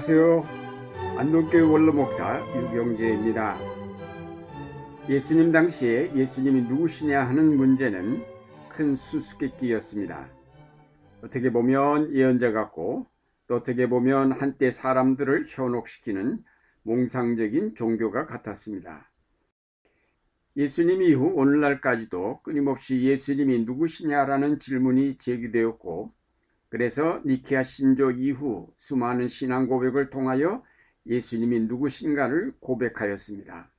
안녕하세요. 안동교회 원로목사 유경재입니다. 예수님 당시에 예수님이 누구시냐 하는 문제는 큰 수수께끼였습니다. 어떻게 보면 예언자 같고 또 어떻게 보면 한때 사람들을 현혹시키는 몽상적인 종교가 같았습니다. 예수님 이후 오늘날까지도 끊임없이 예수님이 누구시냐라는 질문이 제기되었고 그래서 니케아 신조 이후 수많은 신앙 고백을 통하여 예수님이 누구신가를 고백하였습니다.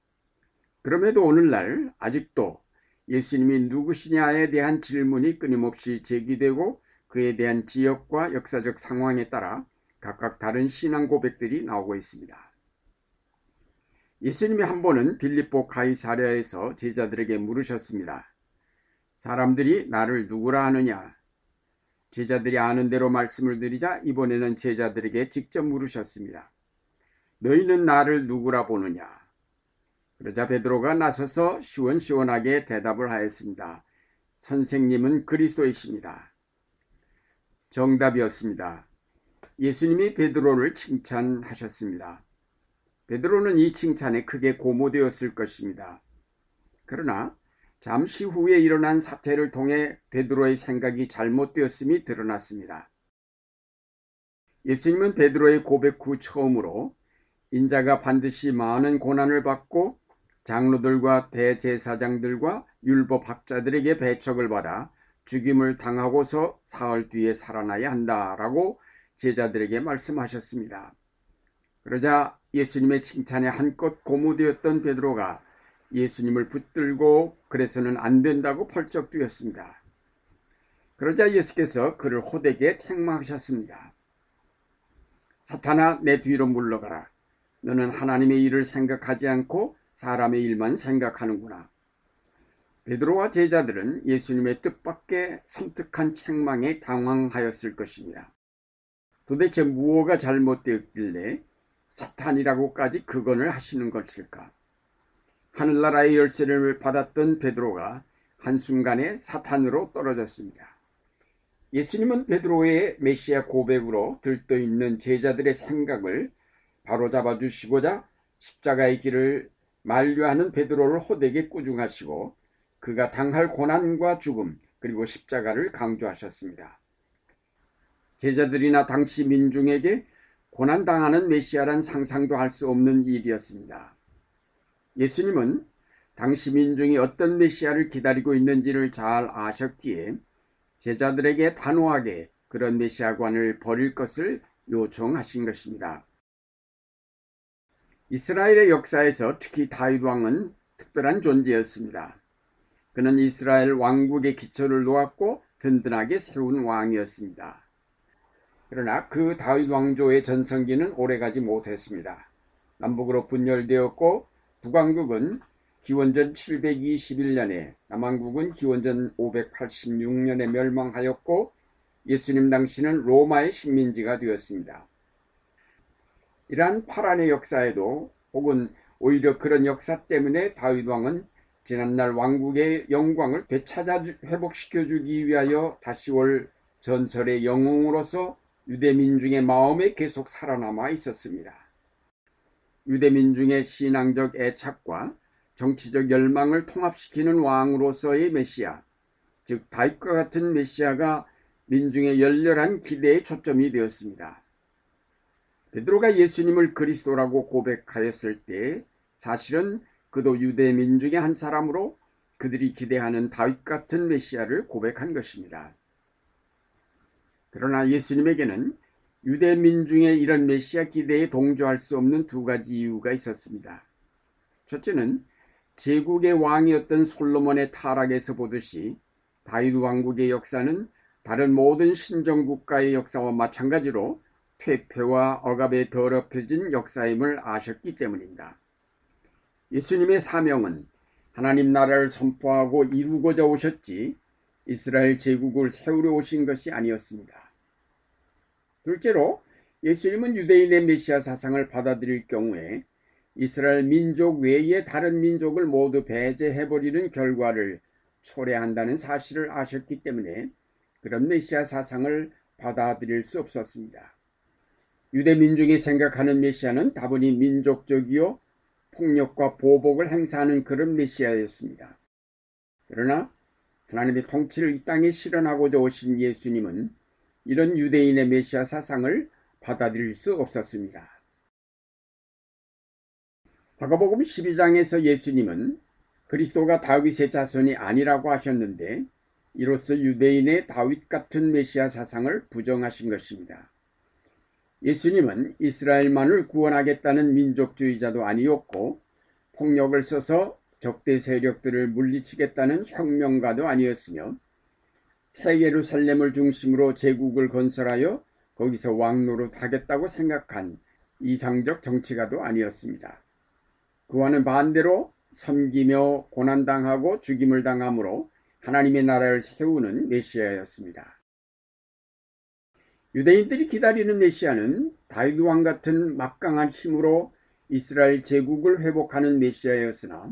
그럼에도 오늘날 아직도 예수님이 누구시냐에 대한 질문이 끊임없이 제기되고 그에 대한 지역과 역사적 상황에 따라 각각 다른 신앙 고백들이 나오고 있습니다. 예수님이 한 번은 빌립보 가이사랴에서 제자들에게 물으셨습니다. 사람들이 나를 누구라 하느냐? 제자들이 아는 대로 말씀을 드리자 이번에는 제자들에게 직접 물으셨습니다. 너희는 나를 누구라 보느냐? 그러자 베드로가 나서서 시원시원하게 대답을 하였습니다. 선생님은 그리스도이십니다. 정답이었습니다. 예수님이 베드로를 칭찬하셨습니다. 베드로는 이 칭찬에 크게 고모되었을 것입니다. 그러나 잠시 후에 일어난 사태를 통해 베드로의 생각이 잘못되었음이 드러났습니다. 예수님은 베드로의 고백 후 처음으로 인자가 반드시 많은 고난을 받고 장로들과 대제사장들과 율법학자들에게 배척을 받아 죽임을 당하고서 사흘 뒤에 살아나야 한다라고 제자들에게 말씀하셨습니다. 그러자 예수님의 칭찬에 한껏 고무되었던 베드로가 예수님을 붙들고 그래서는 안 된다고 펄쩍 뛰었습니다. 그러자 예수께서 그를 호되게 책망하셨습니다. 사탄아 내 뒤로 물러가라. 너는 하나님의 일을 생각하지 않고 사람의 일만 생각하는구나. 베드로와 제자들은 예수님의 뜻밖의 섬뜩한 책망에 당황하였을 것입니다. 도대체 무엇가 잘못되었길래 사탄이라고까지 그건을 하시는 것일까? 하늘나라의 열쇠를 받았던 베드로가 한순간에 사탄으로 떨어졌습니다. 예수님은 베드로의 메시아 고백으로 들떠있는 제자들의 생각을 바로잡아 주시고자 십자가의 길을 만류하는 베드로를 호되게 꾸중하시고 그가 당할 고난과 죽음 그리고 십자가를 강조하셨습니다. 제자들이나 당시 민중에게 고난당하는 메시아란 상상도 할 수 없는 일이었습니다. 예수님은 당시 민중이 어떤 메시아를 기다리고 있는지를 잘 아셨기에 제자들에게 단호하게 그런 메시아관을 버릴 것을 요청하신 것입니다. 이스라엘의 역사에서 특히 다윗 왕은 특별한 존재였습니다. 그는 이스라엘 왕국의 기초를 놓았고 든든하게 세운 왕이었습니다. 그러나 그 다윗 왕조의 전성기는 오래가지 못했습니다. 남북으로 분열되었고 북왕국은 기원전 721년에 남왕국은 기원전 586년에 멸망하였고 예수님 당시는 로마의 식민지가 되었습니다. 이러한 파란의 역사에도 혹은 오히려 그런 역사 때문에 다윗 왕은 지난날 왕국의 영광을 되찾아 회복시켜 주기 위하여 다시 올 전설의 영웅으로서 유대 민중의 마음에 계속 살아남아 있었습니다. 유대 민중의 신앙적 애착과 정치적 열망을 통합시키는 왕으로서의 메시아, 즉 다윗과 같은 메시아가 민중의 열렬한 기대의 초점이 되었습니다. 베드로가 예수님을 그리스도라고 고백하였을 때 사실은 그도 유대 민중의 한 사람으로 그들이 기대하는 다윗 같은 메시아를 고백한 것입니다. 그러나 예수님에게는 유대 민중의 이런 메시아 기대에 동조할 수 없는 두 가지 이유가 있었습니다. 첫째는 제국의 왕이었던 솔로몬의 타락에서 보듯이 다윗 왕국의 역사는 다른 모든 신정 국가의 역사와 마찬가지로 퇴폐와 억압에 더럽혀진 역사임을 아셨기 때문입니다. 예수님의 사명은 하나님 나라를 선포하고 이루고자 오셨지 이스라엘 제국을 세우려 오신 것이 아니었습니다. 둘째로 예수님은 유대인의 메시아 사상을 받아들일 경우에 이스라엘 민족 외의 다른 민족을 모두 배제해버리는 결과를 초래한다는 사실을 아셨기 때문에 그런 메시아 사상을 받아들일 수 없었습니다. 유대 민중이 생각하는 메시아는 다분히 민족적이요 폭력과 보복을 행사하는 그런 메시아였습니다. 그러나 하나님의 통치를 이 땅에 실현하고자 오신 예수님은 이런 유대인의 메시아 사상을 받아들일 수 없었습니다. 마가복음 12장에서 예수님은 그리스도가 다윗의 자손이 아니라고 하셨는데 이로써 유대인의 다윗 같은 메시아 사상을 부정하신 것입니다. 예수님은 이스라엘만을 구원하겠다는 민족주의자도 아니었고 폭력을 써서 적대 세력들을 물리치겠다는 혁명가도 아니었으며 새 예루살렘을 중심으로 제국을 건설하여 거기서 왕노릇 하겠다고 생각한 이상적 정치가도 아니었습니다. 그와는 반대로 섬기며 고난당하고 죽임을 당함으로 하나님의 나라를 세우는 메시아였습니다. 유대인들이 기다리는 메시아는 다윗 왕 같은 막강한 힘으로 이스라엘 제국을 회복하는 메시아였으나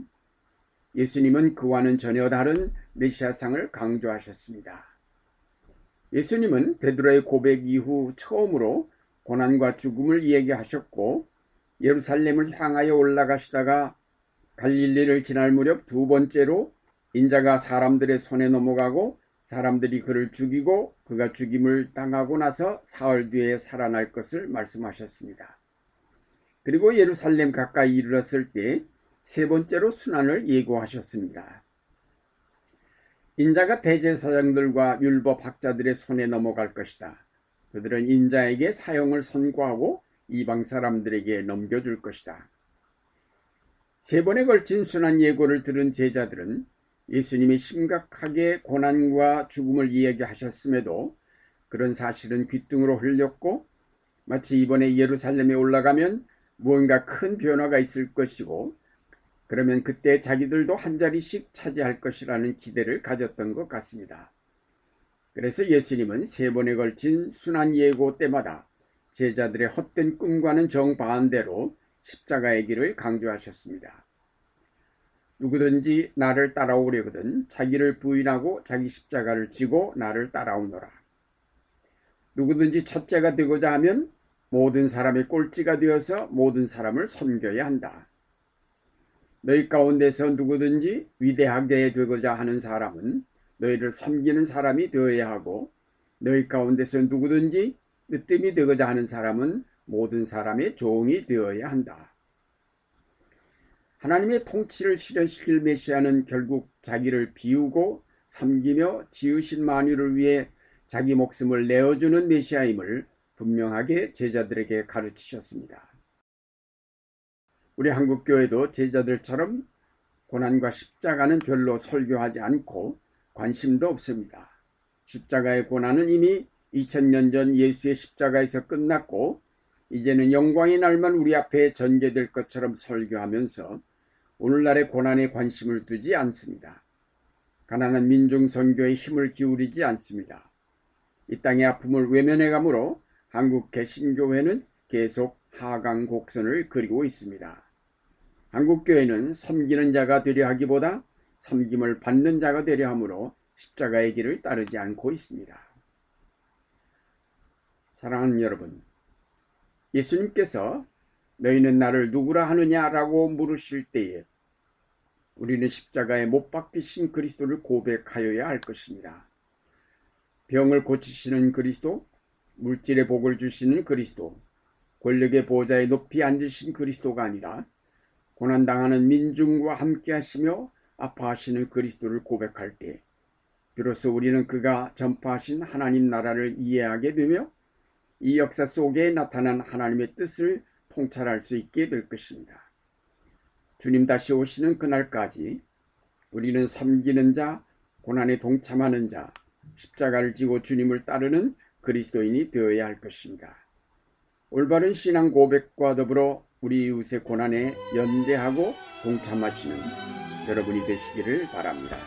예수님은 그와는 전혀 다른 메시아상을 강조하셨습니다. 예수님은 베드로의 고백 이후 처음으로 고난과 죽음을 얘기하셨고 예루살렘을 향하여 올라가시다가 갈릴리를 지날 무렵 두 번째로 인자가 사람들의 손에 넘어가고 사람들이 그를 죽이고 그가 죽임을 당하고 나서 사흘 뒤에 살아날 것을 말씀하셨습니다. 그리고 예루살렘 가까이 이르렀을 때 세 번째로 순환을 예고하셨습니다. 인자가 대제사장들과 율법 학자들의 손에 넘어갈 것이다. 그들은 인자에게 사형을 선고하고 이방 사람들에게 넘겨줄 것이다. 세 번에 걸친 순환 예고를 들은 제자들은 예수님이 심각하게 고난과 죽음을 이야기하셨음에도 그런 사실은 귓등으로 흘렸고 마치 이번에 예루살렘에 올라가면 무언가 큰 변화가 있을 것이고 그러면 그때 자기들도 한 자리씩 차지할 것이라는 기대를 가졌던 것 같습니다. 그래서 예수님은 세 번에 걸친 순환 예고 때마다 제자들의 헛된 꿈과는 정반대로 십자가의 길을 강조하셨습니다. 누구든지 나를 따라오려거든 자기를 부인하고 자기 십자가를 지고 나를 따라오너라. 누구든지 첫째가 되고자 하면 모든 사람의 꼴찌가 되어서 모든 사람을 섬겨야 한다. 너희 가운데서 누구든지 위대하게 되고자 하는 사람은 너희를 섬기는 사람이 되어야 하고 너희 가운데서 누구든지 으뜸이 되고자 하는 사람은 모든 사람의 종이 되어야 한다. 하나님의 통치를 실현시킬 메시아는 결국 자기를 비우고 섬기며 지으신 만유를 위해 자기 목숨을 내어주는 메시아임을 분명하게 제자들에게 가르치셨습니다. 우리 한국교회도 제자들처럼 고난과 십자가는 별로 설교하지 않고 관심도 없습니다. 십자가의 고난은 이미 2000년 전 예수의 십자가에서 끝났고 이제는 영광의 날만 우리 앞에 전개될 것처럼 설교하면서 오늘날의 고난에 관심을 두지 않습니다. 가난한 민중 선교에 힘을 기울이지 않습니다. 이 땅의 아픔을 외면해 가므로 한국 개신교회는 계속 하강 곡선을 그리고 있습니다. 한국교회는 섬기는 자가 되려 하기보다 섬김을 받는 자가 되려 하므로 십자가의 길을 따르지 않고 있습니다. 사랑하는 여러분, 예수님께서 너희는 나를 누구라 하느냐라고 물으실 때에 우리는 십자가에 못 박히신 그리스도를 고백하여야 할 것입니다. 병을 고치시는 그리스도, 물질의 복을 주시는 그리스도, 권력의 보좌에 높이 앉으신 그리스도가 아니라 고난당하는 민중과 함께 하시며 아파하시는 그리스도를 고백할 때 비로소 우리는 그가 전파하신 하나님 나라를 이해하게 되며 이 역사 속에 나타난 하나님의 뜻을 통찰할 수 있게 될 것입니다. 주님 다시 오시는 그날까지 우리는 섬기는 자, 고난에 동참하는 자, 십자가를 지고 주님을 따르는 그리스도인이 되어야 할 것입니다. 올바른 신앙 고백과 더불어 우리 이웃의 고난에 연대하고 동참하시는 여러분이 되시기를 바랍니다.